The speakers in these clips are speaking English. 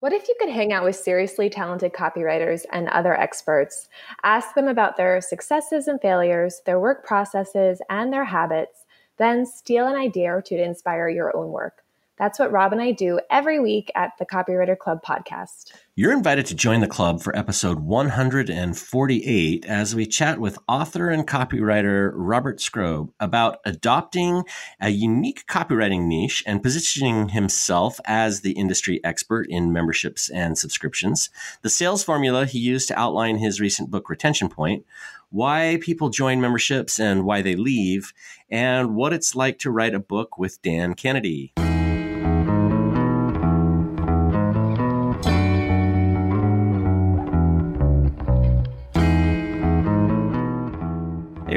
What if you could hang out with seriously talented copywriters and other experts, ask them about their successes and failures, their work processes, and their habits, then steal an idea or two to inspire your own work? That's what Rob and I do every week at the Copywriter Club podcast. You're invited to join the club for episode 148 as we chat with author and copywriter Robert Skrob about adopting a unique copywriting niche and positioning himself as the industry expert in memberships and subscriptions, the sales formula he used to outline his recent book, Retention Point, why people join memberships and why they leave, and what it's like to write a book with Dan Kennedy.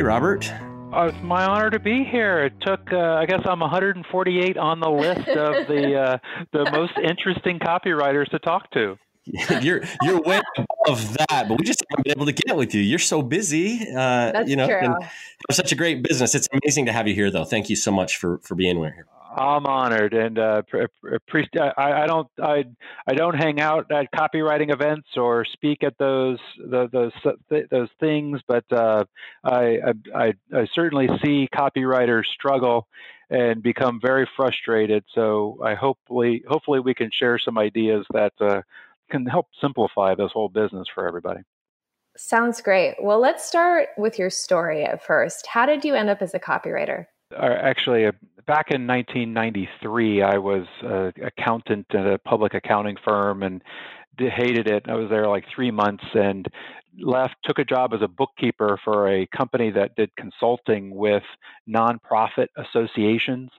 Hey, Robert. Oh, it's my honor to be here. It took, uh, I guess, I'm 148 on the list of the uh, the most interesting copywriters to talk to. you're you're way above that, but we just haven't been able to get with you. You're so busy, uh, That's you know, true. and have such a great business. It's amazing to have you here, though. Thank you so much for for being here. I'm honored, and uh, pre- I, I, don't I, I don't hang out at copywriting events or speak at those the, those those things, but uh, I, I, I certainly see copywriters struggle and become very frustrated. So I hopefully hopefully we can share some ideas that uh, can help simplify this whole business for everybody. Sounds great. Well, let's start with your story at first. How did you end up as a copywriter? actually, uh, back in 1993, I was an accountant at a public accounting firm and hated it. I was there like three months and left, took a job as a bookkeeper for a company that did consulting with nonprofit associations,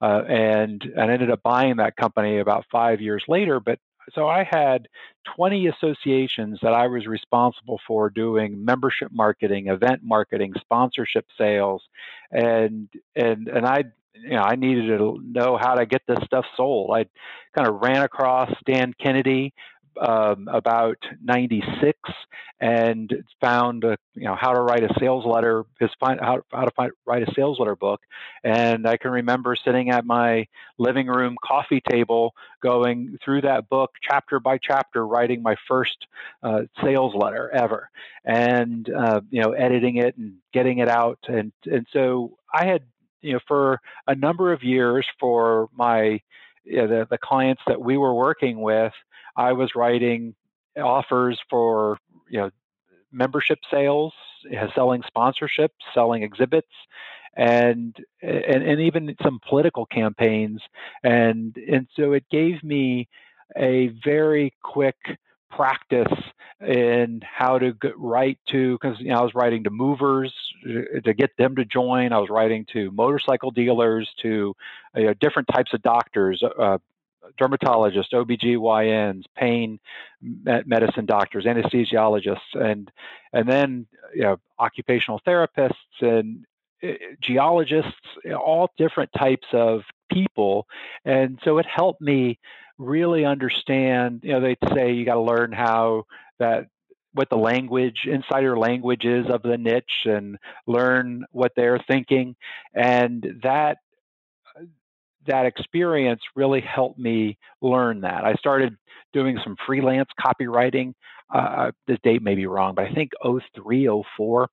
uh, and and ended up buying that company about five years later. But so I had 20 associations that I was responsible for doing membership marketing, event marketing, sponsorship sales, and and and I you know I needed to know how to get this stuff sold. I kind of ran across Dan Kennedy um, about 96 and found uh, you know how to write a sales letter his find how, how to find, write a sales letter book and i can remember sitting at my living room coffee table going through that book chapter by chapter writing my first uh, sales letter ever and uh, you know editing it and getting it out and and so i had you know for a number of years for my you know, the, the clients that we were working with I was writing offers for you know membership sales, selling sponsorships, selling exhibits, and and, and even some political campaigns, and and so it gave me a very quick practice in how to get, write to because you know I was writing to movers uh, to get them to join. I was writing to motorcycle dealers, to you know, different types of doctors, uh, dermatologists, OBGYNs, pain medicine doctors, anesthesiologists, and and then you know, occupational therapists and geologists, all different types of people. And so it helped me really understand, you know, they say you got to learn how that what the language insider language is of the niche and learn what they're thinking and that that experience really helped me learn that. I started doing some freelance copywriting. Uh, this date may be wrong, but I think 03, 04.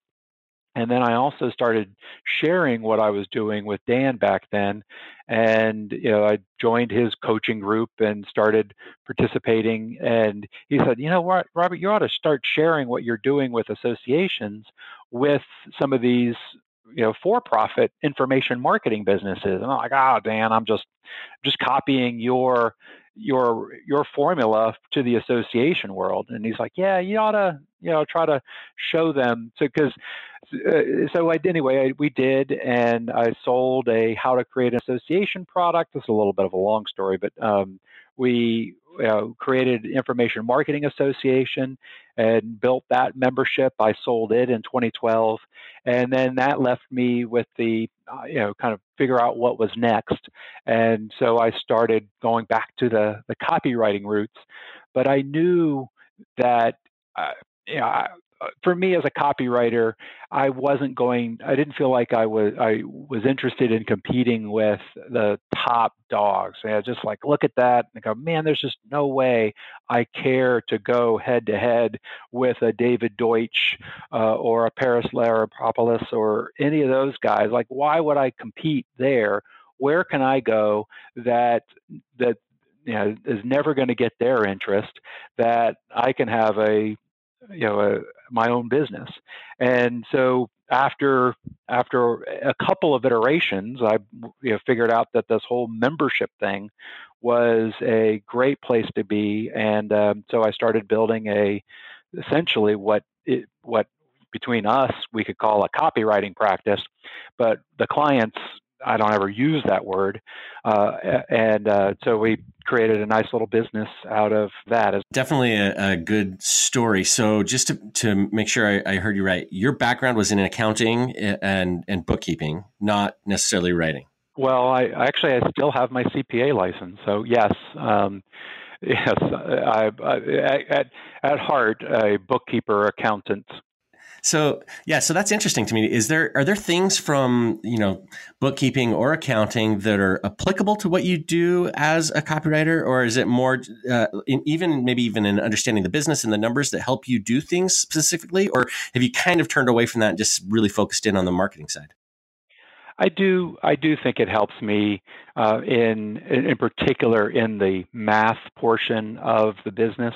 And then I also started sharing what I was doing with Dan back then. And, you know, I joined his coaching group and started participating. And he said, you know what, Robert, you ought to start sharing what you're doing with associations with some of these you know for-profit information marketing businesses and i'm like oh dan i'm just just copying your your your formula to the association world and he's like yeah you ought to you know try to show them so because uh, so I, anyway I, we did and i sold a how to create an association product this is a little bit of a long story but um, we created Information Marketing Association and built that membership. I sold it in 2012, and then that left me with the uh, you know kind of figure out what was next. And so I started going back to the the copywriting roots, but I knew that uh, you know, for me as a copywriter, I wasn't going. I didn't feel like I was. I was interested in competing with the top dogs. And I was just like, look at that, and go, man, there's just no way I care to go head to head with a David Deutsch uh, or a Parris Lampropoulos or any of those guys. Like, why would I compete there? Where can I go that that you know is never going to get their interest? That I can have a you know a, my own business. And so after after a couple of iterations i you know, figured out that this whole membership thing was a great place to be. And um, so i started building a essentially what it, what between us we could call a copywriting practice but the clients I don't ever use that word. Uh, and uh, so we created a nice little business out of that. Definitely a, a good story. So just to, to make sure I, I, heard you right, your background was in accounting and, and bookkeeping, not necessarily writing. Well, I actually I still have my CPA license. So yes, um, yes, I, I, at at heart a bookkeeper accountant so yeah, so that's interesting to me. Is there are there things from you know bookkeeping or accounting that are applicable to what you do as a copywriter, or is it more uh, in, even maybe even in understanding the business and the numbers that help you do things specifically, or have you kind of turned away from that and just really focused in on the marketing side? I do. I do think it helps me uh, in, in particular in the math portion of the business,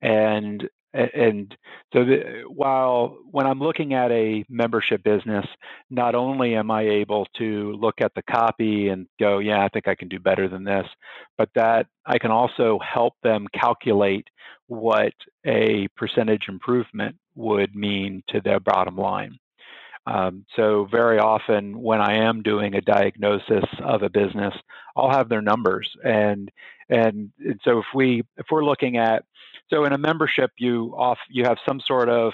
and and so the, while when I'm looking at a membership business, not only am I able to look at the copy and go, yeah, I think I can do better than this, but that I can also help them calculate what a percentage improvement would mean to their bottom line. Um, so very often when I am doing a diagnosis of a business, I'll have their numbers and and, and so if we if we're looking at so in a membership, you off you have some sort of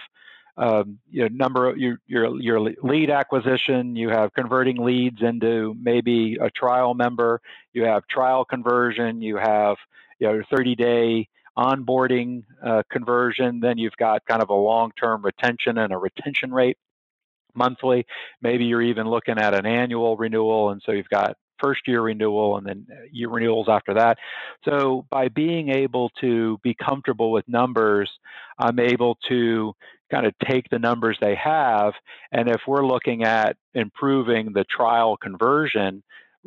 um, you know, number your your your lead acquisition. You have converting leads into maybe a trial member. You have trial conversion. You have you know 30 day onboarding uh, conversion. Then you've got kind of a long term retention and a retention rate monthly. Maybe you're even looking at an annual renewal, and so you've got first year renewal and then uh, year renewals after that. So by being able to be comfortable with numbers, I'm able to kind of take the numbers they have. And if we're looking at improving the trial conversion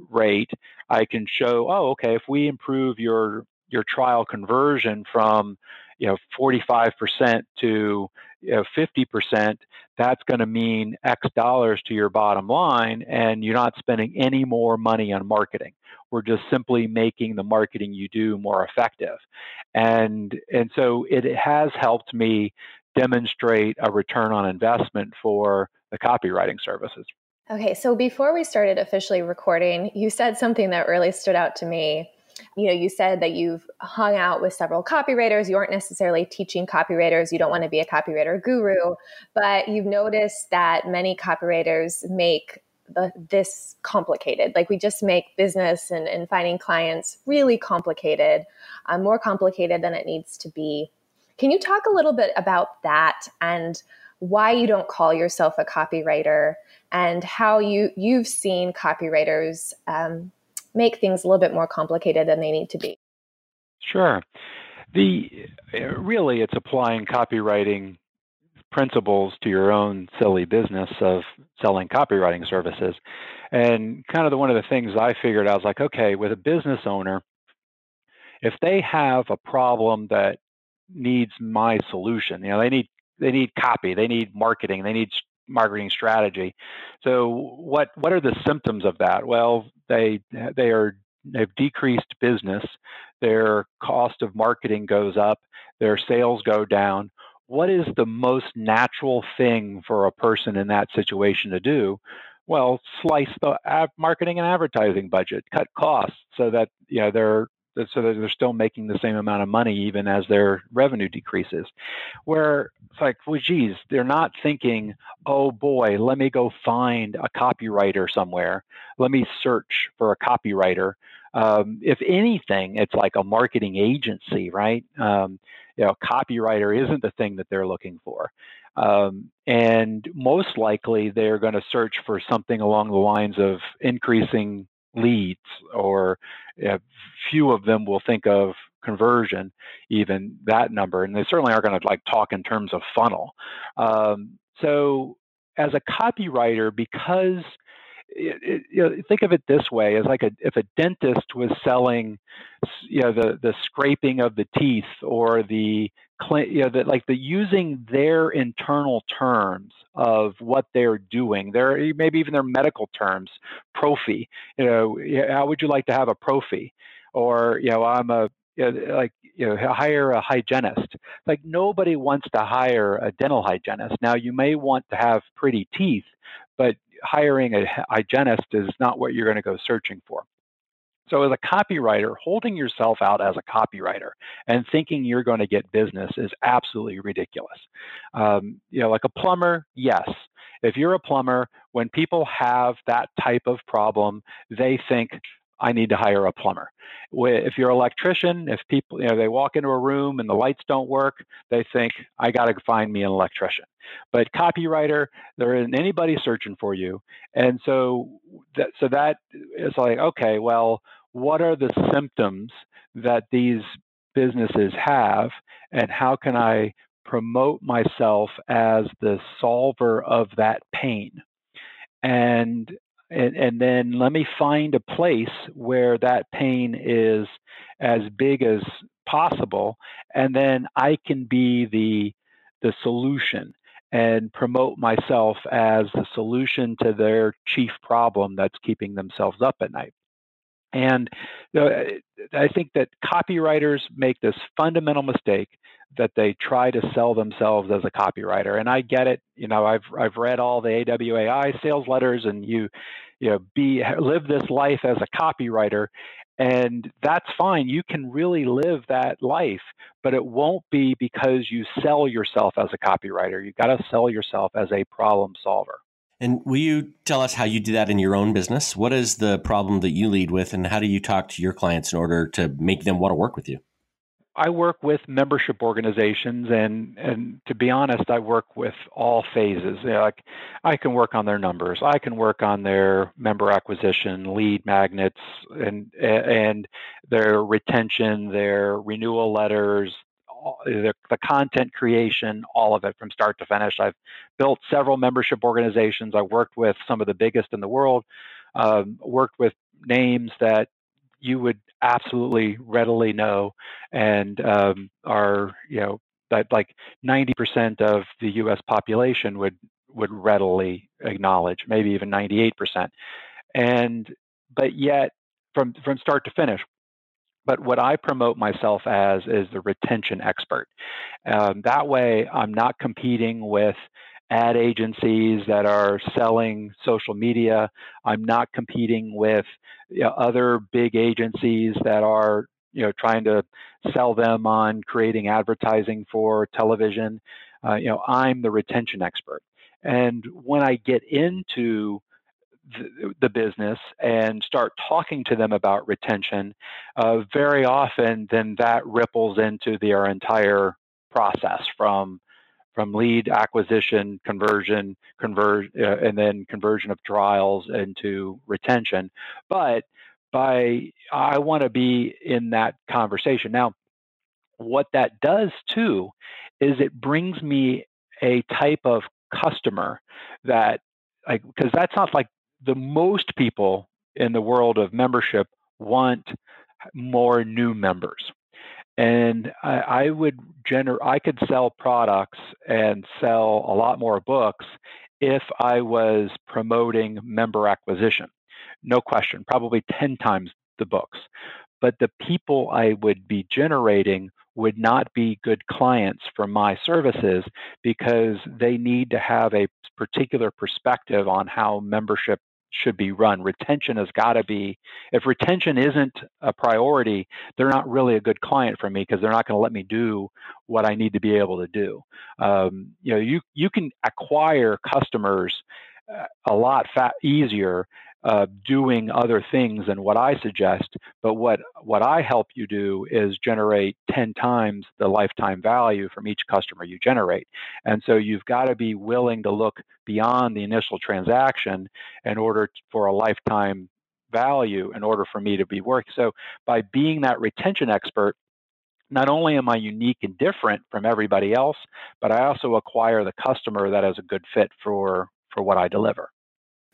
rate, I can show, oh, okay, if we improve your your trial conversion from you know 45% to you know, 50%, that's going to mean X dollars to your bottom line, and you're not spending any more money on marketing. We're just simply making the marketing you do more effective, and and so it has helped me demonstrate a return on investment for the copywriting services. Okay, so before we started officially recording, you said something that really stood out to me you know, you said that you've hung out with several copywriters. You aren't necessarily teaching copywriters. You don't want to be a copywriter guru, but you've noticed that many copywriters make the, this complicated. Like we just make business and, and finding clients really complicated, uh, more complicated than it needs to be. Can you talk a little bit about that and why you don't call yourself a copywriter and how you you've seen copywriters um, make things a little bit more complicated than they need to be. Sure. The uh, really it's applying copywriting principles to your own silly business of selling copywriting services. And kind of the, one of the things I figured out was like, okay, with a business owner, if they have a problem that needs my solution, you know, they need they need copy, they need marketing, they need marketing strategy. So what what are the symptoms of that? Well, they they are they've decreased business, their cost of marketing goes up, their sales go down. What is the most natural thing for a person in that situation to do? Well, slice the marketing and advertising budget, cut costs so that you know they're so they're still making the same amount of money even as their revenue decreases. Where it's like, well, geez, they're not thinking, oh boy, let me go find a copywriter somewhere. Let me search for a copywriter. Um, if anything, it's like a marketing agency, right? Um, you know, copywriter isn't the thing that they're looking for. Um, and most likely they're going to search for something along the lines of increasing leads, or you few of them will think of conversion, even that number. And they certainly are going to like talk in terms of funnel. Um, so as a copywriter, because you know, think of it this way: as like a if a dentist was selling, you know, the the scraping of the teeth or the you know, the, like the using their internal terms of what they're doing, their maybe even their medical terms, prophy. You know, how would you like to have a prophy? Or you know, I'm a you know, like you know hire a hygienist like nobody wants to hire a dental hygienist now you may want to have pretty teeth but hiring a hygienist is not what you're going to go searching for. So as a copywriter holding yourself out as a copywriter and thinking you're going to get business is absolutely ridiculous. Um, you know like a plumber yes. If you're a plumber when people have that type of problem they think I need to hire a plumber. If you're an electrician, if people, you know, they walk into a room and the lights don't work, they think, I got to find me an electrician. But copywriter, there isn't anybody searching for you. And so that, so that is like, okay, well, what are the symptoms that these businesses have and how can I promote myself as the solver of that pain? And and, and then let me find a place where that pain is as big as possible and then i can be the the solution and promote myself as the solution to their chief problem that's keeping themselves up at night. And uh, I think that copywriters make this fundamental mistake that they try to sell themselves as a copywriter. And I get it. You know, I've I've read all the AWAI sales letters, and you, you know, be live this life as a copywriter, and that's fine. You can really live that life, but it won't be because you sell yourself as a copywriter. You got to sell yourself as a problem solver. And will you tell us how you do that in your own business? What is the problem that you lead with, and how do you talk to your clients in order to make them want to work with you? I work with membership organizations, and and to be honest, I work with all phases. You know, like I can work on their numbers, I can work on their member acquisition, lead magnets, and and their retention, their renewal letters, the, the content creation, all of it from start to finish. I've built several membership organizations. I've worked with some of the biggest in the world, um, worked with names that you would absolutely readily know and um, are, you know, that like 90% of the US population would would readily acknowledge, maybe even 98%. And but yet from from start to finish, but what I promote myself as is the retention expert. Um, that way, I'm not competing with ad agencies that are selling social media. I'm not competing with you know, other big agencies that are you know trying to sell them on creating advertising for television. Uh, you know, I'm the retention expert. And when I get into the, the business and start talking to them about retention, uh, very often then that ripples into their entire process from from lead acquisition, conversion, convert, uh, and then conversion of trials into retention. But by I want to be in that conversation. Now, what that does too is it brings me a type of customer that like because that's not like the most people in the world of membership want more new members. And I, I would gener- I could sell products and sell a lot more books if I was promoting member acquisition. No question, probably 10 times the books. But the people I would be generating would not be good clients for my services because they need to have a particular perspective on how membership should be run. Retention has got to be, if retention isn't a priority, they're not really a good client for me because they're not going to let me do what I need to be able to do. Um, you know, you, you can acquire customers uh, a lot easier uh, doing other things than what I suggest. But what what I help you do is generate ten times the lifetime value from each customer you generate. And so you've got to be willing to look beyond the initial transaction in order for a lifetime value in order for me to be working. So by being that retention expert, not only am I unique and different from everybody else, but I also acquire the customer that is a good fit for for what I deliver.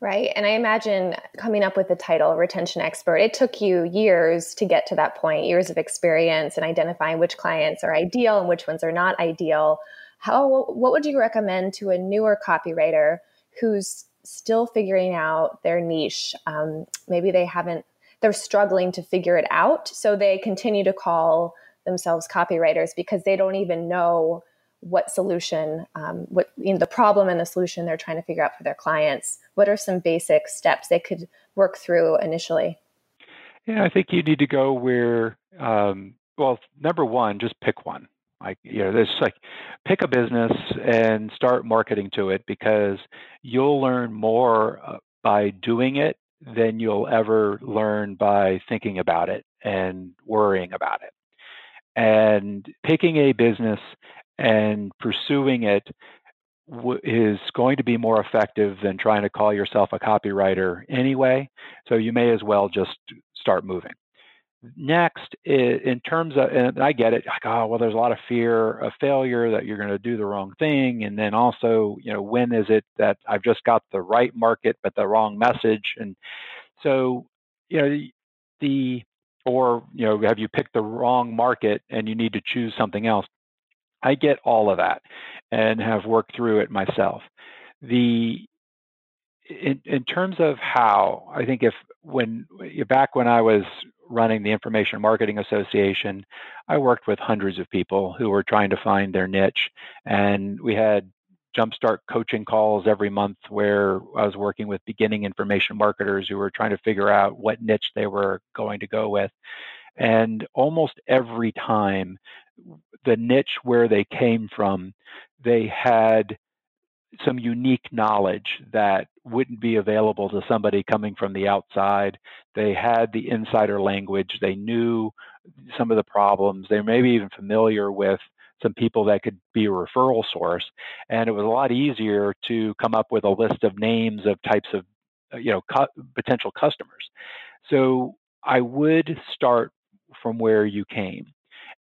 Right. And I imagine coming up with the title retention expert, it took you years to get to that point, years of experience and identifying which clients are ideal and which ones are not ideal. How what would you recommend to a newer copywriter who's still figuring out their niche? Um, maybe they haven't they're struggling to figure it out, so they continue to call themselves copywriters because they don't even know what solution, um, what you know, the problem and the solution they're trying to figure out for their clients. What are some basic steps they could work through initially? Yeah, I think you need to go where, um, well, number one, just pick one. Like, you know, there's like pick a business and start marketing to it because you'll learn more uh, by doing it than you'll ever learn by thinking about it and worrying about it. And picking a business and pursuing it is going to be more effective than trying to call yourself a copywriter anyway. So you may as well just start moving. Next, in terms of, and I get it, like, oh, well, there's a lot of fear of failure that you're going to do the wrong thing. And then also, you know, when is it that I've just got the right market, but the wrong message? And so, you know, the, or, you know, have you picked the wrong market and you need to choose something else? I get all of that and have worked through it myself. The in, in terms of how I think if when back when I was running the Information Marketing Association, I worked with hundreds of people who were trying to find their niche, and we had jumpstart coaching calls every month where I was working with beginning information marketers who were trying to figure out what niche they were going to go with. And almost every time the niche where they came from, they had some unique knowledge that wouldn't be available to somebody coming from the outside. They had the insider language. They knew some of the problems. They may be even familiar with some people that could be a referral source. And it was a lot easier to come up with a list of names of types of, uh, you know, cu- potential customers. So I would start from where you came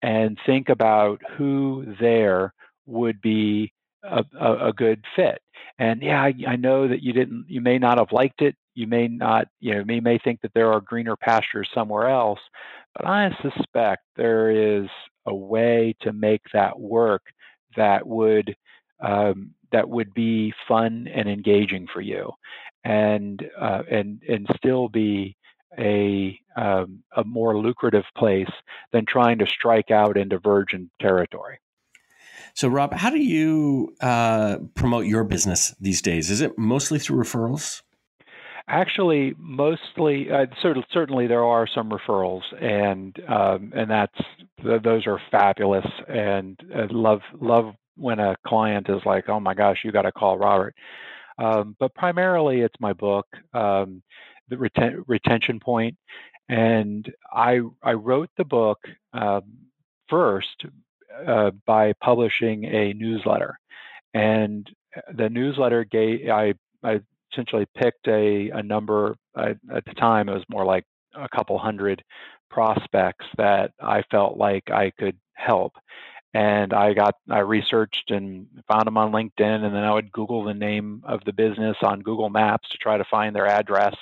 and think about who there would be a, a, a good fit. And yeah, I, I, know that you didn't, you may not have liked it. You may not, you know, you may think that there are greener pastures somewhere else, but I suspect there is a way to make that work that would um, that would be fun and engaging for you, and uh, and and still be a um, a more lucrative place than trying to strike out into virgin territory. So, Rob, how do you uh, promote your business these days? Is it mostly through referrals? Actually, mostly, uh, certainly there are some referrals, and um, and that's those are fabulous, and uh, love love when a client is like, oh my gosh, you got to call Robert. Um, but primarily, it's my book. Um, the reten- retention point. And I I wrote the book uh, first uh, by publishing a newsletter, and the newsletter gave I I essentially picked a a number uh, at the time it was more like a couple hundred prospects that I felt like I could help, and I got I researched and found them on LinkedIn, and then I would Google the name of the business on Google Maps to try to find their address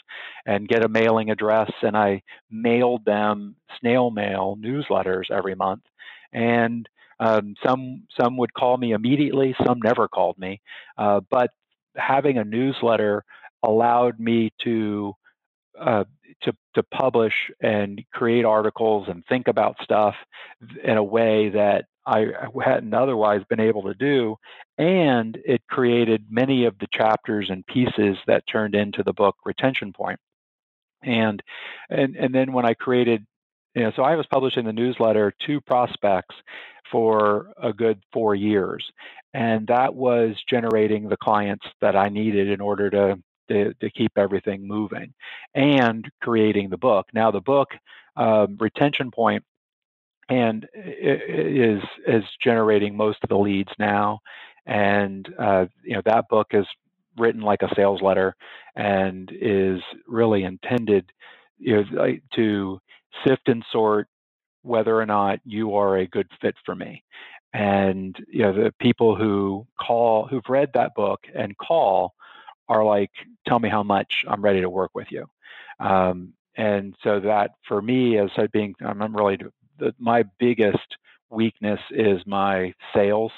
and get a mailing address, and I mailed them snail mail newsletters every month, and um, some some would call me immediately, some never called me, uh, but having a newsletter allowed me to uh, to to publish and create articles and think about stuff in a way that I hadn't otherwise been able to do. And it created many of the chapters and pieces that turned into the book Retention Point. And and and then when I created, you know, so I was publishing the newsletter to prospects for a good four years. And that was generating the clients that I needed in order to to, to keep everything moving and creating the book. Now, the book, um, Retention Point, and is is generating most of the leads now. And uh, you know that book is written like a sales letter and is really intended you know, to sift and sort whether or not you are a good fit for me. And you know the people who call who've read that book and call are like, tell me how much I'm ready to work with you. Um, and so that for me as being I'm really the, my biggest weakness is my sales.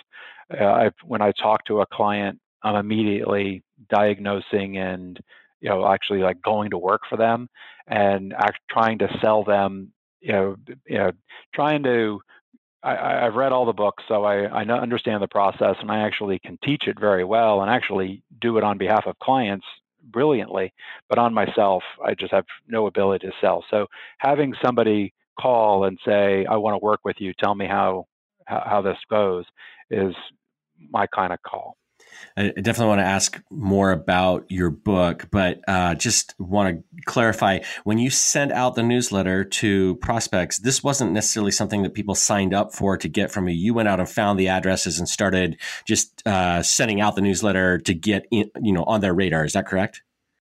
Uh, when I talk to a client, I'm immediately diagnosing and you know actually like going to work for them and act, trying to sell them you know you know trying to I, have read all the books, so I, I understand the process, and I actually can teach it very well, and actually do it on behalf of clients brilliantly. But on myself, I just have no ability to sell. So having somebody call and say, "I want to work with you. Tell me how how, how this goes," is my kind of call. I definitely want to ask more about your book, but uh, just want to clarify when you sent out the newsletter to prospects, this wasn't necessarily something that people signed up for to get from you. You went out and found the addresses and started just uh, sending out the newsletter to get in, you know on their radar. Is that correct?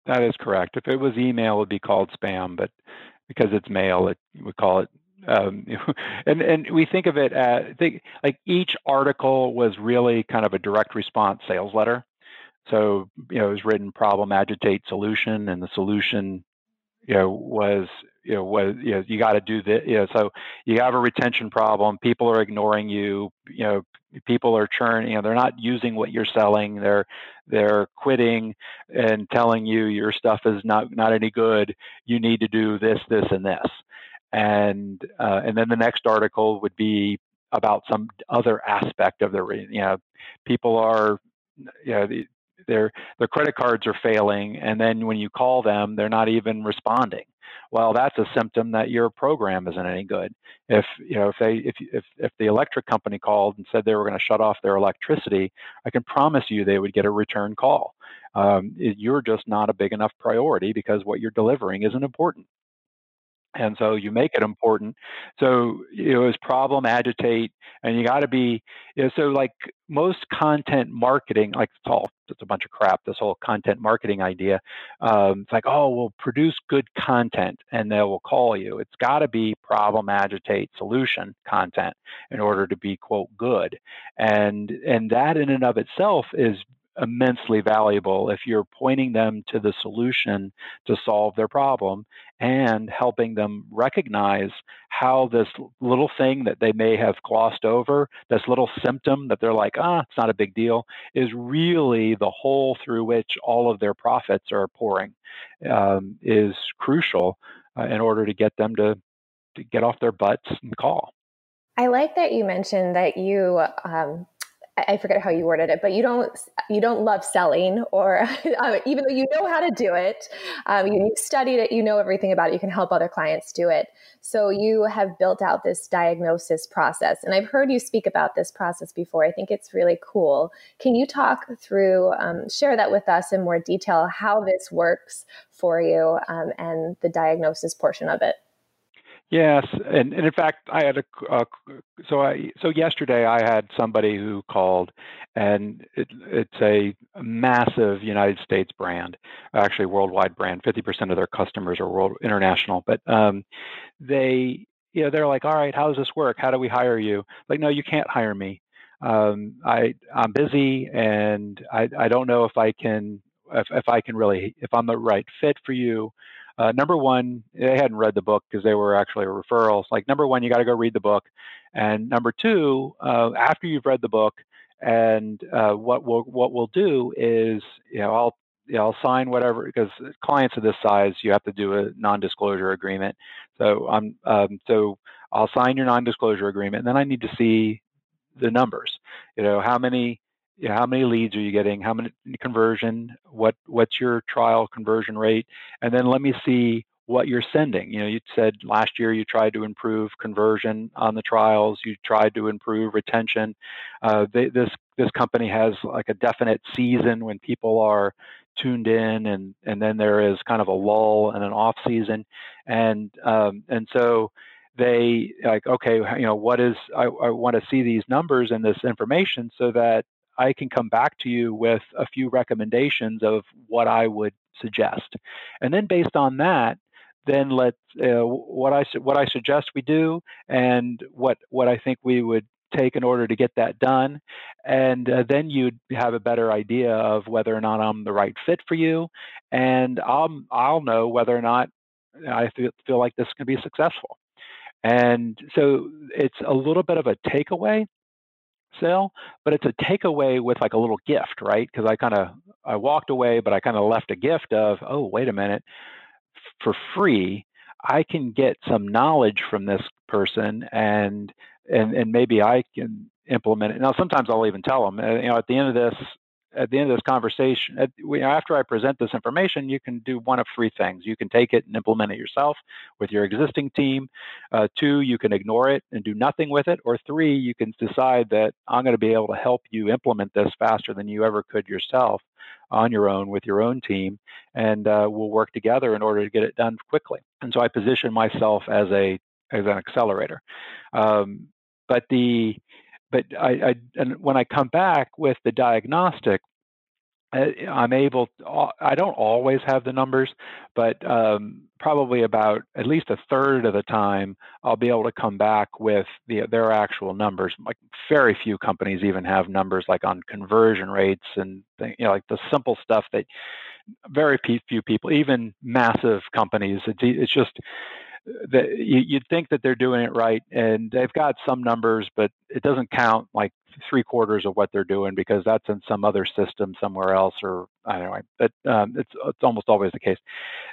That is correct. If it was email, it would be called spam, but because it's mail, it we call it um, and and we think of it as think like each article was really kind of a direct response sales letter. So you know, it was written problem, agitate, solution, and the solution, you know, was you know was you know you got to do this. You know, so you have a retention problem. People are ignoring you. You know, people are churning. You know, they're not using what you're selling. They're they're quitting and telling you your stuff is not not any good. You need to do this, this, and this and uh, and then the next article would be about some other aspect of the you know people are you know their their credit cards are failing and then when you call them they're not even responding. Well that's a symptom that your program isn't any good. If you know if they if if if the electric company called and said they were going to shut off their electricity i can promise you they would get a return call. Um, you're just not a big enough priority because what you're delivering isn't important and so you make it important. So it was problem agitate and you got to be you know, so like most content marketing like it's all it's a bunch of crap this whole content marketing idea um, it's like oh we'll produce good content and they will call you. It's got to be problem agitate solution content in order to be quote good. And and that in and of itself is immensely valuable if you're pointing them to the solution to solve their problem and helping them recognize how this little thing that they may have glossed over, this little symptom that they're like, ah, it's not a big deal, is really the hole through which all of their profits are pouring, um, is crucial uh, in order to get them to, to get off their butts and call. I like that you mentioned that you um, I forget how you worded it, but you don't you don't love selling, or uh, even though you know how to do it, um, you, have studied it, you know everything about it, you can help other clients do it. So you have built out this diagnosis process, and I've heard you speak about this process before. I think it's really cool. Can you talk through, um, share that with us in more detail, how this works for you, um, and the diagnosis portion of it? Yes, and, and in fact, I had a uh, so I so yesterday I had somebody who called, and it, it's a massive United States brand, actually worldwide brand. Fifty percent of their customers are world international, but um, they you know they're like, all right, how does this work? How do we hire you? Like, no, you can't hire me. Um, I I'm busy, and I I don't know if I can if, if I can really if I'm the right fit for you. Uh, number one, they hadn't read the book because they were actually referrals. Like number one, you got to go read the book, and number two, uh, after you've read the book, and uh, what we'll what we'll do is, you know, I'll you know, I'll sign whatever because clients of this size, you have to do a non-disclosure agreement. So I'm um, so I'll sign your non-disclosure agreement, and then I need to see the numbers. You know, how many you know, how many leads are you getting? How many conversion? What what's your trial conversion rate? And then let me see what you're sending. You know, you said last year you tried to improve conversion on the trials. You tried to improve retention. Uh, they, this this company has like a definite season when people are tuned in, and and then there is kind of a lull and an off season, and um, and so they like okay you know what is I, I want to see these numbers and this information so that I can come back to you with a few recommendations of what I would suggest, and then based on that, then let uh, what I what I suggest we do and what what I think we would take in order to get that done, and uh, then you'd have a better idea of whether or not I'm the right fit for you, and I'll I'll know whether or not I feel, feel like this can be successful. And so it's a little bit of a takeaway sale, but it's a takeaway with like a little gift, right? Because I kind of I walked away, but I kind of left a gift of, oh, wait a minute, for free, I can get some knowledge from this person, and and and maybe I can implement it. Now, sometimes I'll even tell them, uh, you know, at the end of this, at the end of this conversation, at, after I present this information, you can do one of three things. You can take it and implement it yourself with your existing team. Uh, two, you can ignore it and do nothing with it. Or three, you can decide that I'm going to be able to help you implement this faster than you ever could yourself on your own with your own team, and uh, we'll work together in order to get it done quickly. And so I position myself as a as an accelerator. Um, but the but I, I and when I come back with the diagnostic, I'm able. To, I don't always have the numbers, but um, probably about at least a third of the time, I'll be able to come back with the, their actual numbers. Like very few companies even have numbers like on conversion rates and you know like the simple stuff that very few people, even massive companies, it's, it's just that you, would think that they're doing it right, and they've got some numbers, but it doesn't count like three quarters of what they're doing because that's in some other system somewhere else, or anyway. But um, it's it's almost always the case.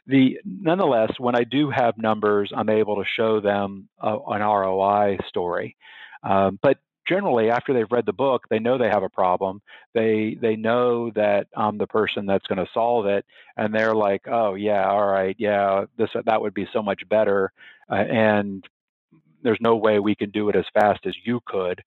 The nonetheless, when I do have numbers, I'm able to show them a, an ROI story. Um, but generally after they've read the book they know they have a problem. They they know that i'm the person that's going to solve it and they're like oh yeah all right yeah this that would be so much better uh, and there's no way we can do it as fast as you could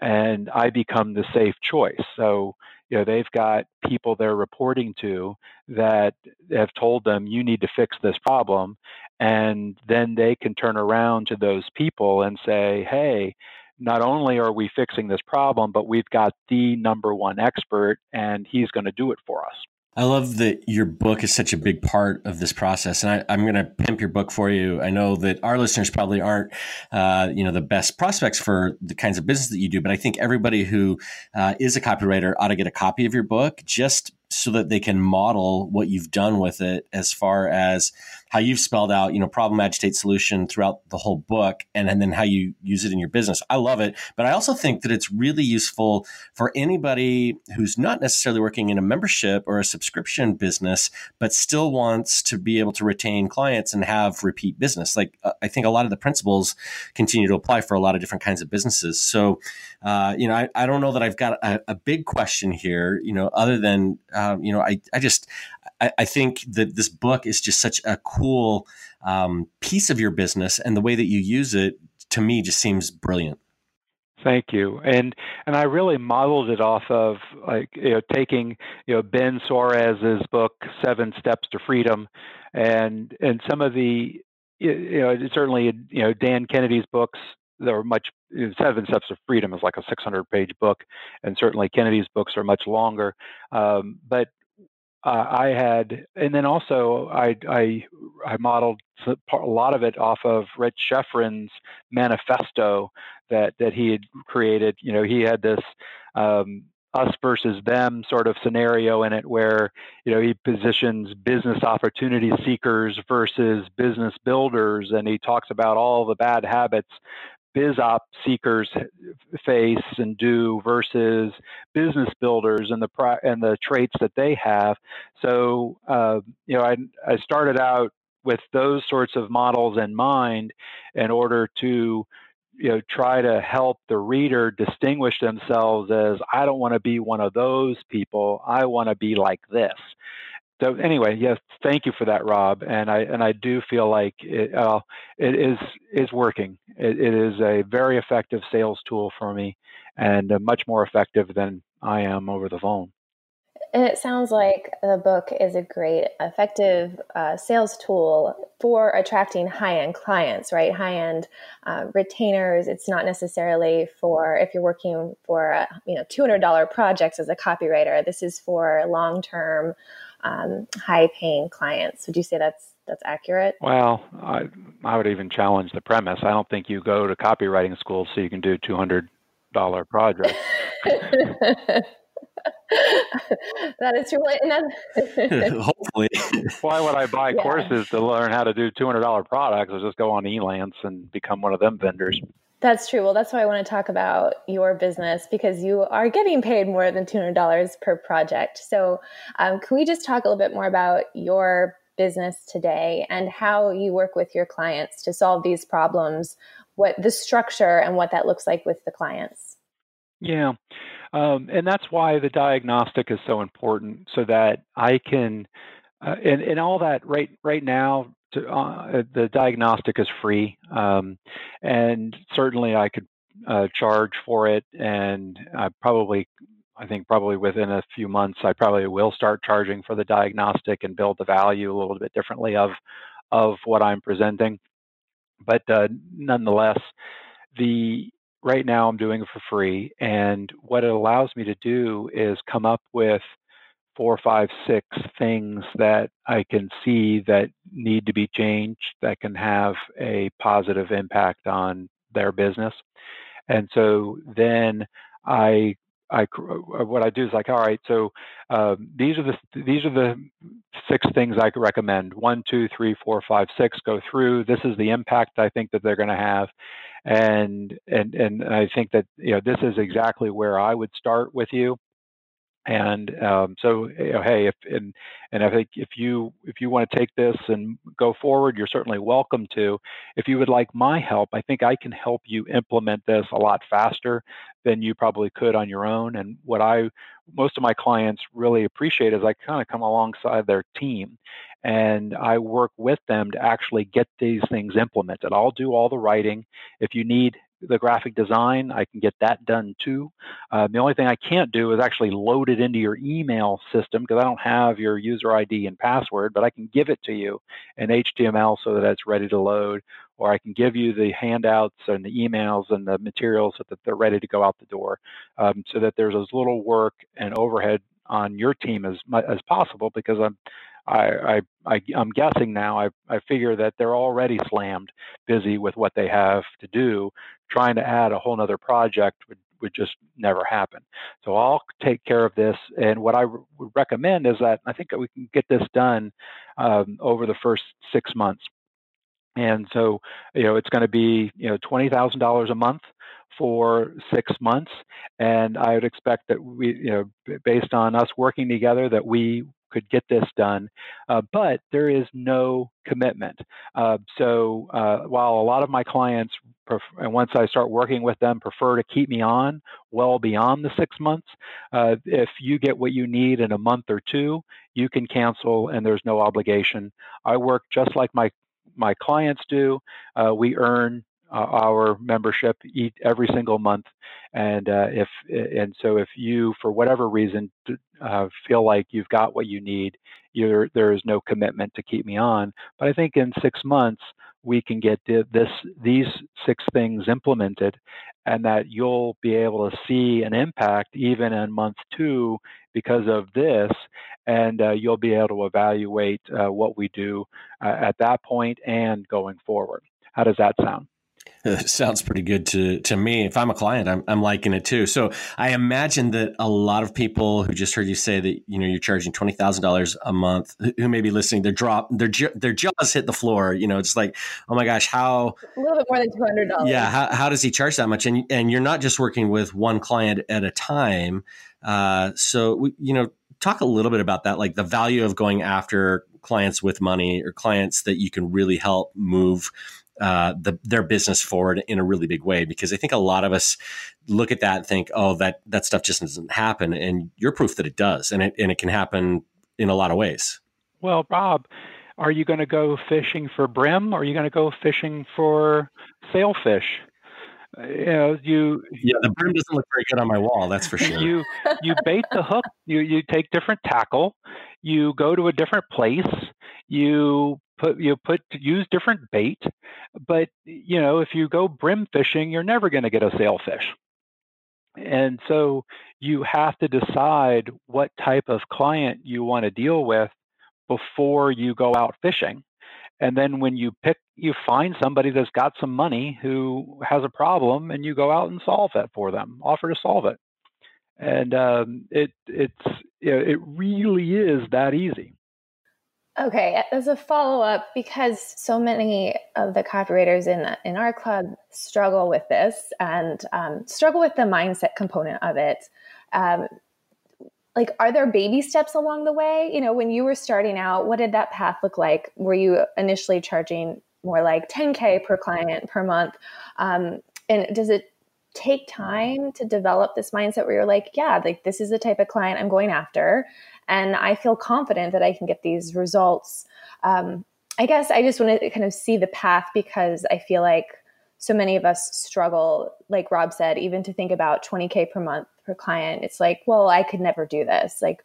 and i become the safe choice. So you know they've got people they're reporting to that have told them you need to fix this problem and then they can turn around to those people and say hey not only are we fixing this problem, but we've got the number one expert and he's going to do it for us. I love that your book is such a big part of this process, and I, am going to pimp your book for you. I know that our listeners probably aren't, uh, you know, the best prospects for the kinds of business that you do, but I think everybody who uh, is a copywriter ought to get a copy of your book just so that they can model what you've done with it as far as how you've spelled out, you know, problem, agitate, solution throughout the whole book, and, and then how you use it in your business. I love it. But I also think that it's really useful for anybody who's not necessarily working in a membership or a subscription business, but still wants to be able to retain clients and have repeat business. Like, uh, I think a lot of the principles continue to apply for a lot of different kinds of businesses. So, uh, you know, I, I don't know that I've got a, a big question here, you know, other than, um, you know, I, I just, I, I, think that this book is just such a cool um, piece of your business, and the way that you use it to me just seems brilliant. Thank you, and and I really modeled it off of like you know taking you know Ben Suarez's book Seven Steps to Freedom, and and some of the you know certainly you know Dan Kennedy's books there are much Seven Steps of Freedom is like a 600 page book, and certainly Kennedy's books are much longer. Um, but uh, I had, and then also I, I, I modeled a lot of it off of Rich Schefren's manifesto that that he had created. You know, he had this um, us versus them sort of scenario in it where you know he positions business opportunity seekers versus business builders and he talks about all the bad habits biz op seekers face and do versus business builders and the and the traits that they have. So uh, you know, I I started out with those sorts of models in mind in order to you know try to help the reader distinguish themselves as I don't want to be one of those people. I want to be like this so anyway, yes, thank you for that, Rob. And I and I do feel like it, uh, it is is working. It, it is a very effective sales tool for me, and uh, much more effective than I am over the phone. And it sounds like the book is a great, effective uh, sales tool for attracting high end clients, right? High end uh, retainers. It's not necessarily for if you're working for a, you know two hundred dollar projects as a copywriter. This is for long term, um, high paying clients. Would you say that's that's accurate? Well, I I would even challenge the premise. I don't think you go to copywriting school so you can do two hundred dollar projects. that is true. And Hopefully. Why would I buy yeah. courses to learn how to do $200 products? I'll just go on Elance and become one of them vendors. That's true. Well, that's why I want to talk about your business because you are getting paid more than $200 per project. So, um, can we just talk a little bit more about your business today and how you work with your clients to solve these problems, what the structure and what that looks like with the clients? Yeah. Um, and that's why the diagnostic is so important so that I can, uh, and, and all that right, right now, to, uh, the diagnostic is free. Um, and certainly I could uh, charge for it. And I probably, I think probably within a few months, I probably will start charging for the diagnostic and build the value a little bit differently of, of what I'm presenting. But uh, nonetheless, the right now I'm doing it for free. And what it allows me to do is come up with four, five, six things that I can see that need to be changed that can have a positive impact on their business. And so then I I uh, what I do is like, all right, so um, these are the these are the six things I could recommend. One, two, three, four, five, six. Go through. This is the impact I think that they're going to have, and and and I think that you know this is exactly where I would start with you. And um, so, you know, hey, if and and I think if you if you want to take this and go forward, you're certainly welcome to. If you would like my help, I think I can help you implement this a lot faster than you probably could on your own. And what I most of my clients really appreciate is I kind of come alongside their team and I work with them to actually get these things implemented. I'll do all the writing. If you need the graphic design. I can get that done too. Uh, the only thing I can't do is actually load it into your email system because I don't have your user ID and password, but I can give it to you in HTML so that it's ready to load, or I can give you the handouts and the emails and the materials so that they're ready to go out the door um, so that there's as little work and overhead on your team as as possible because I'm I, I, am guessing now. I, I figure that they're already slammed busy with what they have to do. Trying to add a whole nother project would, would just never happen. So I'll take care of this. And what I would recommend is that I think that we can get this done um, over the first six months. And so, you know, it's going to be, you know, $20,000 a month for six months. And I would expect that we, you know, based on us working together, that we could get this done, uh, but there is no commitment. Uh, so uh, while a lot of my clients, pref- and once I start working with them, prefer to keep me on well beyond the six months, uh, if you get what you need in a month or two, you can cancel and there's no obligation. I work just like my my clients do. Uh, we earn our membership each, every single month. And uh, if and so if you, for whatever reason, uh, feel like you've got what you need, there there is no commitment to keep me on. But I think in six months we can get this these six things implemented, and that you'll be able to see an impact even in month two because of this, and uh, you'll be able to evaluate uh, what we do uh, at that point and going forward. How does that sound? sounds pretty good to to me. If I'm a client, I'm I'm liking it too. So I imagine that a lot of people who just heard you say that you know you're charging twenty thousand dollars a month, who may be listening, their drop their their jaws hit the floor. You know, it's like, oh my gosh, how a little bit more than two hundred dollars. Yeah, how how does he charge that much? And and you're not just working with one client at a time. Uh, so we, you know, talk a little bit about that, like the value of going after clients with money or clients that you can really help move uh, the, their business forward in a really big way because I think a lot of us look at that and think, oh, that that stuff just doesn't happen, and you're proof that it does, and it and it can happen in a lot of ways. Well, Bob, are you going to go fishing for brim, or are you going to go fishing for sailfish? you know, you yeah, the brim doesn't look very good on my wall. That's for sure. You you bait the hook. You you take different tackle. You go to a different place. You put you put use different bait. But you know, if you go brim fishing, you're never going to get a sailfish. And so you have to decide what type of client you want to deal with before you go out fishing. And then when you pick, you find somebody that's got some money who has a problem, and you go out and solve that for them, offer to solve it. And um, it it's you know, it really is that easy. Okay, as a follow up, because so many of the copywriters in in our club struggle with this and um, struggle with the mindset component of it. Um, like, are there baby steps along the way? You know, when you were starting out, what did that path look like? Were you initially charging more like 10k per client per month? Um, and does it take time to develop this mindset where you're like, yeah, like this is the type of client I'm going after, and I feel confident that I can get these results. Um, I guess I just want to kind of see the path because I feel like so many of us struggle, like Rob said, even to think about 20K per month per client. It's like, well, I could never do this. Like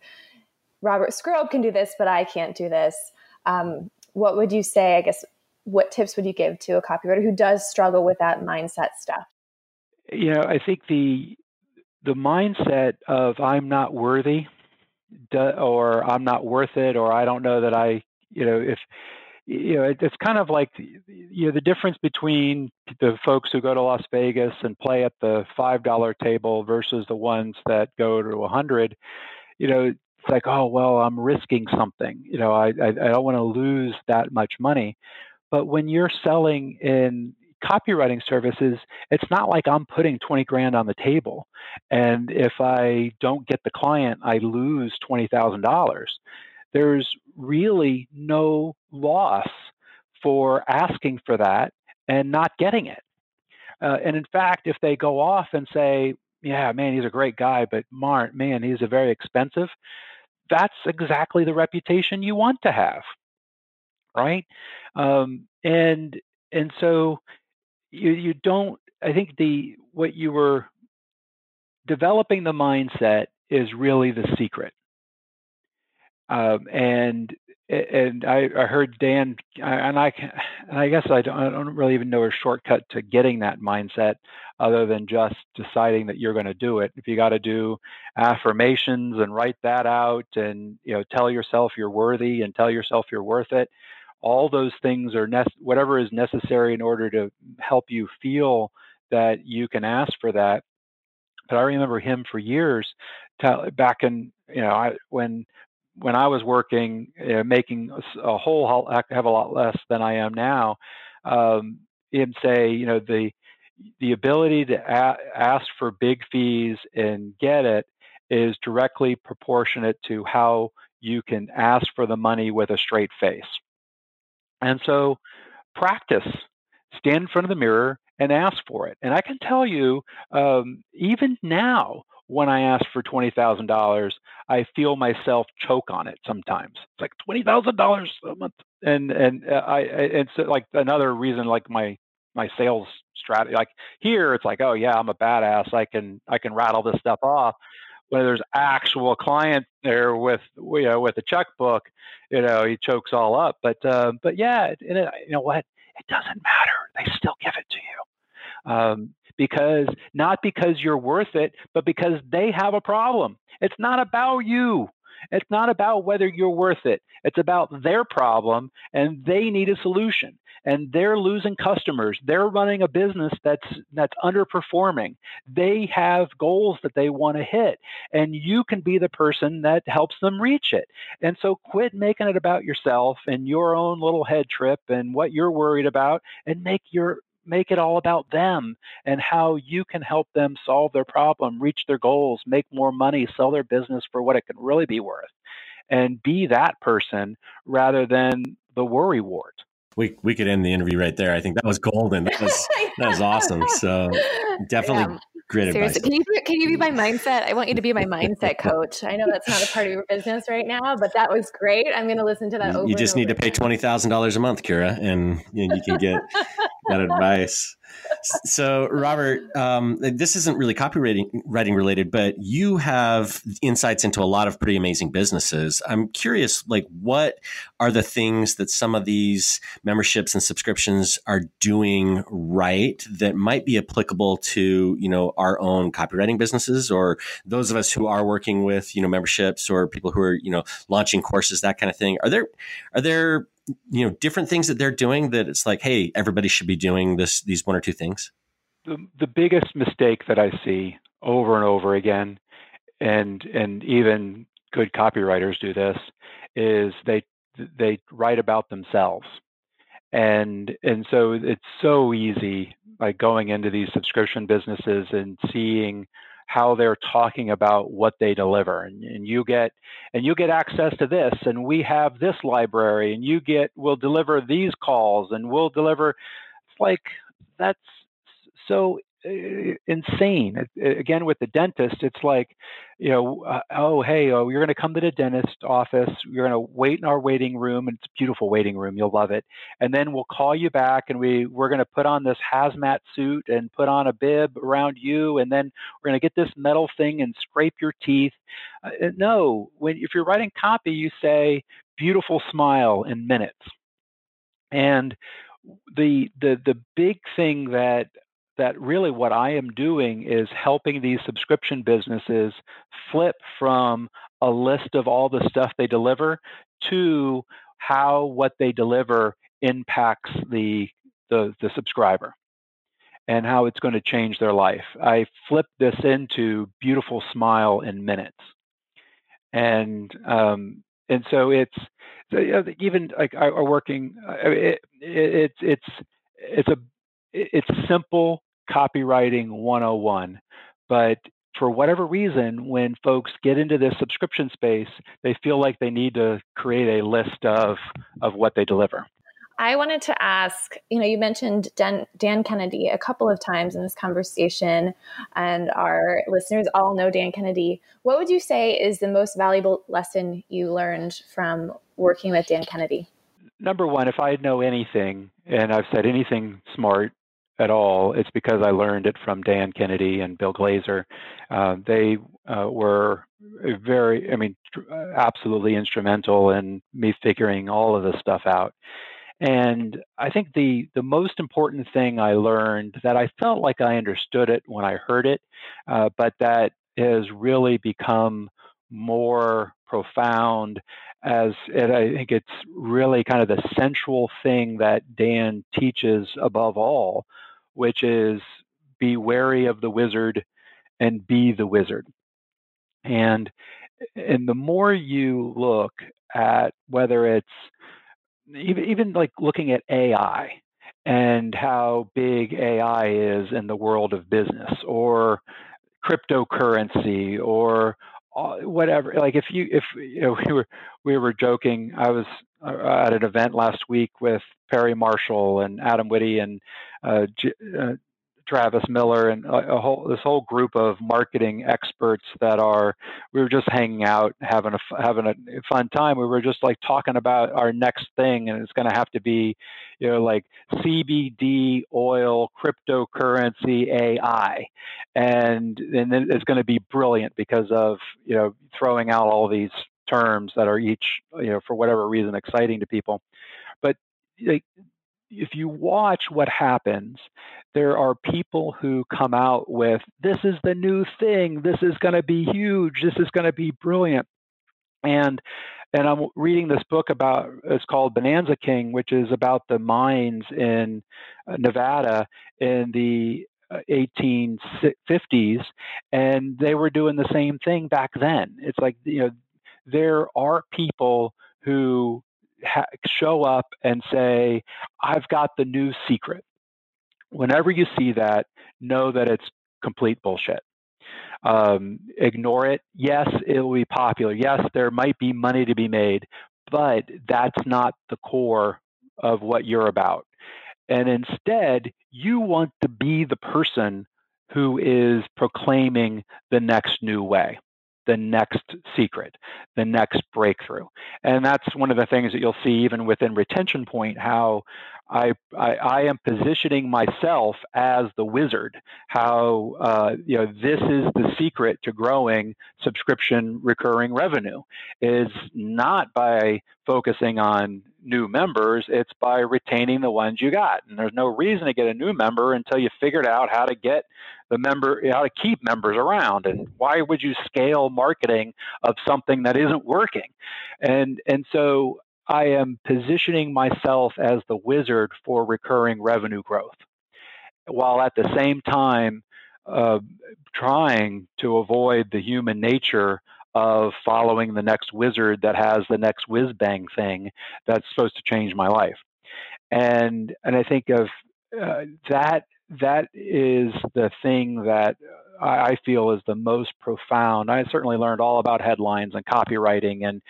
Robert Skrob can do this, but I can't do this. Um, what would you say? I guess what tips would you give to a copywriter who does struggle with that mindset stuff? You know, I think the the mindset of I'm not worthy or I'm not worth it, or I don't know that I, you know, if you know, it's kind of like you know the difference between the folks who go to Las Vegas and play at the five dollar table versus the ones that go to a hundred. You know, it's like, oh well, I'm risking something. You know, I I, I don't want to lose that much money. But when you're selling in copywriting services, it's not like I'm putting 20 grand on the table. And if I don't get the client, I lose $20,000. There's really no loss for asking for that and not getting it. Uh, and in fact, if they go off and say, yeah, man, he's a great guy, but Mark, man, he's a very expensive, that's exactly the reputation you want to have. Right. Um, and and so you you don't I think the what you were developing the mindset is really the secret. Um, and and I, I heard Dan and I and I guess I don't, I don't really even know a shortcut to getting that mindset other than just deciding that you're going to do it. If you got to do affirmations and write that out and you know tell yourself you're worthy and tell yourself you're worth it, all those things are whatever is necessary in order to help you feel that you can ask for that. But I remember him for years, t- back in you know I, when when I was working, you know, making a whole have a lot less than I am now. Um, him say, you know, the the ability to a- ask for big fees and get it is directly proportionate to how you can ask for the money with a straight face. And so practice, stand in front of the mirror and ask for it. And I can tell you, um, even now, when I ask for twenty thousand dollars, I feel myself choke on it sometimes. It's like twenty thousand dollars a month, and and uh, I it's like another reason like my my sales strategy. Like here, it's like oh yeah, I'm a badass. I can I can rattle this stuff off when there's actual client there with you know with a checkbook, you know he chokes all up. But uh, but yeah, it, it, you know what? It doesn't matter. They still give it to you. Um, because not because you're worth it, but because they have a problem. It's not about you. It's not about whether you're worth it. It's about their problem and they need a solution and they're losing customers. They're running a business that's that's underperforming. They have goals that they want to hit and you can be the person that helps them reach it. And so quit making it about yourself and your own little head trip and what you're worried about and make your make it all about them and how you can help them solve their problem, reach their goals, make more money, sell their business for what it can really be worth. And be that person rather than the worry wart we we could end the interview right there. I think that was golden. That was that was awesome. So definitely yeah. great Seriously. advice. Can you can you be my mindset? I want you to be my mindset coach. I know that's not a part of your business right now, but that was great. I'm going to listen to that. you just need to pay twenty thousand dollars a month, Kira, and you, know, you can get that advice. So, Robert, um, this isn't really copywriting writing related, but you have insights into a lot of pretty amazing businesses. I'm curious, like, what are the things that some of these memberships and subscriptions are doing right that might be applicable to, you know, our own copywriting businesses or those of us who are working with, you know, memberships or people who are, you know, launching courses, that kind of thing. Are there are there you know different things that they're doing that it's like hey everybody should be doing this these one or two things? The, the biggest mistake that i see over and over again and and even good copywriters do this is they they write about themselves. And and so it's so easy like going into these subscription businesses and seeing how they're talking about what they deliver. And, and, you get and you get access to this and we have this library and you get we'll deliver these calls and we'll deliver it's like that's so insane. Again, with the dentist, it's like, you know, uh, oh, hey, oh, you're going to come to the dentist office. You're going to wait in our waiting room, it's a beautiful waiting room. You'll love it. And then we'll call you back, and we we're going to put on this hazmat suit and put on a bib around you, and then we're going to get this metal thing and scrape your teeth. Uh, no, when if you're writing copy, you say beautiful smile in minutes. And the the the big thing that that really what I am doing is helping these subscription businesses flip from a list of all the stuff they deliver to how what they deliver impacts the the, the subscriber and how it's going to change their life. I flip this into beautiful smile in minutes, and um, and so it's even like I, are working. It, it, it's it's it's a it's simple copywriting 101 but for whatever reason when folks get into this subscription space they feel like they need to create a list of of what they deliver I wanted to ask, you know, you mentioned Dan, Dan, Kennedy a couple of times in this conversation, and our listeners all know Dan Kennedy. What would you say is the most valuable lesson you learned from working with Dan Kennedy? Number one, if I know anything and I've said anything smart, at all. It's because I learned it from Dan Kennedy and Bill Glazer. Uh, they uh, were very, I mean, absolutely instrumental in me figuring all of this stuff out. And I think the the most important thing I learned that I felt like I understood it when I heard it, uh, but that has really become more profound as it, I think it's really kind of the central thing that Dan teaches above all, which is be wary of the wizard and be the wizard. And and the more you look at whether it's even, even like looking at AI and how big AI is in the world of business or cryptocurrency or whatever like if you if you know we were we were joking i was uh, at an event last week with perry marshall and Adam Witty and uh, uh, Travis Miller and a, a, whole this whole group of marketing experts that are we were just hanging out having a having a fun time. We were just like talking about our next thing and it's going to have to be you know like CBD oil cryptocurrency AI and and it's going to be brilliant because of you know throwing out all these terms that are each you know for whatever reason exciting to people. But like if you watch what happens, there are people who come out with, this is the new thing, this is going to be huge, this is going to be brilliant. And and I'm reading this book about it's called Bonanza King, which is about the mines in uh, Nevada in the 1850s, uh, and they were doing the same thing back then. It's like you know there are people who ha- show up and say, I've got the new secret. Whenever you see that, know that it's complete bullshit. Um, ignore it. Yes, it will be popular. Yes, there might be money to be made, but that's not the core of what you're about. And instead, you want to be the person who is proclaiming the next new way the next secret, the next breakthrough. And that's one of the things that you'll see even within retention point, how I, I, I am positioning myself as the wizard. How uh, you know this is the secret to growing subscription recurring revenue is not by focusing on new members. It's by retaining the ones you got. And there's no reason to get a new member until you figured out how to get the member, how to keep members around. And why would you scale marketing of something that isn't working? And and so I am positioning myself as the wizard for recurring revenue growth, while at the same time uh, trying to avoid the human nature of following the next wizard that has the next whiz bang thing that's supposed to change my life. And and I think of uh, that that is the thing that I feel is the most profound. I certainly learned all about headlines and copywriting and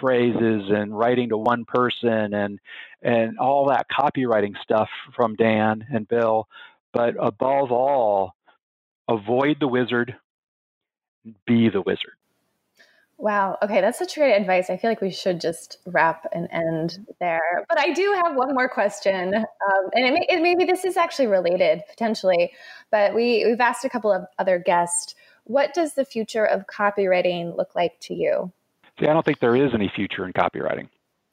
phrases and writing to one person and and all that copywriting stuff from Dan and Bill. But above all, avoid the wizard, be the wizard. Wow. Okay, that's such great advice. I feel like we should just wrap and end there. But I do have one more question, um, and it may, it, maybe this is actually related potentially. But we we've asked a couple of other guests. What does the future of copywriting look like to you? See, I don't think there is any future in copywriting.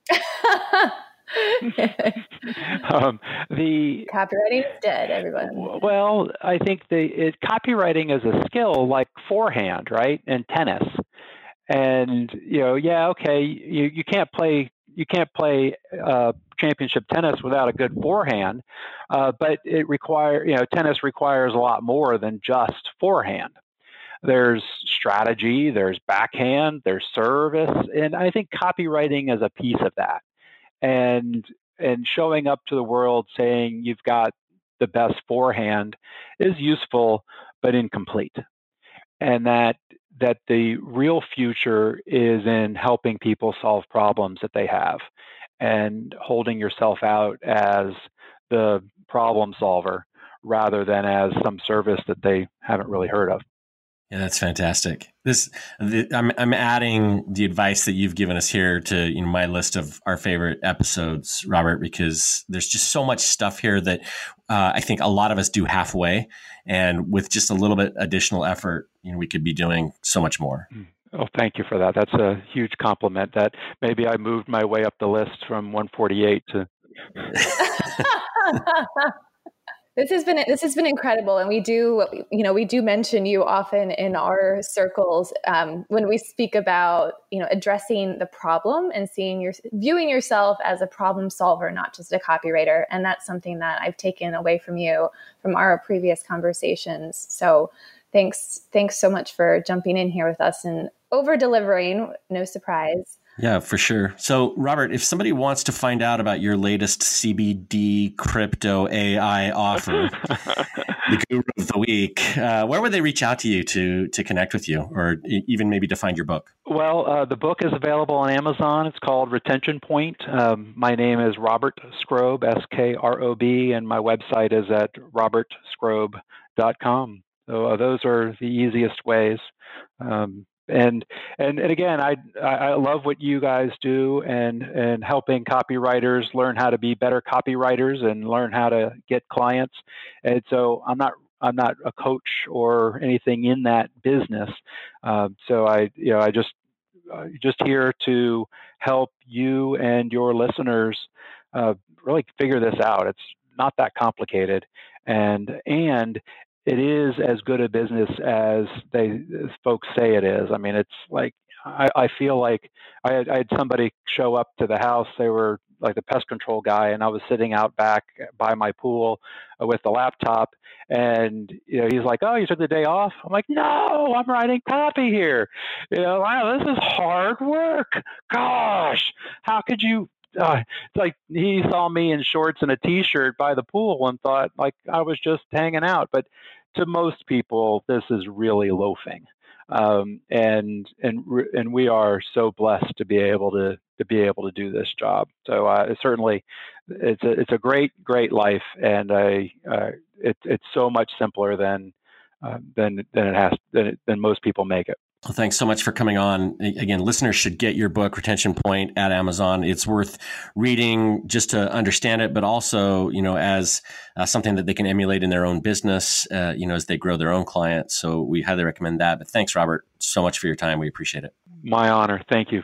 um, the copywriting is dead. Everyone. Well, I think the it, copywriting is a skill like forehand, right, and tennis and you know, yeah, okay, you you can't play you can't play uh, championship tennis without a good forehand, uh, but it require you know tennis requires a lot more than just forehand. There's strategy, there's backhand, there's service, and I think copywriting is a piece of that. And and showing up to the world saying you've got the best forehand is useful but incomplete. And that that the real future is in helping people solve problems that they have and holding yourself out as the problem solver rather than as some service that they haven't really heard of. Yeah, that's fantastic. This the, I'm I'm adding the advice that you've given us here to you know my list of our favorite episodes, Robert, because there's just so much stuff here that uh, I think a lot of us do halfway, and with just a little bit additional effort, you know, we could be doing so much more. Hmm. Oh, thank you for that. That's a huge compliment. That maybe I moved my way up the list from 148 to. This has been this has been incredible, and we do you know we do mention you often in our circles um, when we speak about you know addressing the problem and seeing your viewing yourself as a problem solver, not just a copywriter, and that's something that I've taken away from you from our previous conversations. So thanks thanks so much for jumping in here with us and over delivering. No surprise. Yeah, for sure. So, Robert, if somebody wants to find out about your latest CBD crypto AI offer, the guru of the week, uh, where would they reach out to you to to connect with you, or even maybe to find your book? Well, uh, the book is available on Amazon. It's called Retention Point. Um, my name is Robert Skrob, S K R O B, and my website is at robertskrob.com. So uh, those are the easiest ways. Um, and and and again, I I love what you guys do and and helping copywriters learn how to be better copywriters and learn how to get clients. And so I'm not I'm not a coach or anything in that business. Uh, so I you know I just uh, just here to help you and your listeners uh, really figure this out. It's not that complicated, and and it is as good a business as they as folks say it is. I mean, it's like I, I feel like I had, I had somebody show up to the house. They were like the pest control guy, and I was sitting out back by my pool uh, with the laptop. And you know, he's like, "Oh, you took the day off?" I'm like, "No, I'm writing copy here. You know, wow, this is hard work. Gosh, how could you uh, it's like he saw me in shorts and a t-shirt by the pool and thought like I was just hanging out. But to most people, this is really loafing, um, and and and we are so blessed to be able to to be able to do this job. So uh, certainly, it's a it's a great great life, and I uh, it's it's so much simpler than uh, than than it has than, it, than most people make it. Well, thanks so much for coming on. Again, listeners should get your book, Retention Point, at Amazon. It's worth reading just to understand it, but also, you know, as uh, something that they can emulate in their own business, uh, you know, as they grow their own clients. So we highly recommend that. But thanks, Robert, so much for your time. We appreciate it. My honor. Thank you.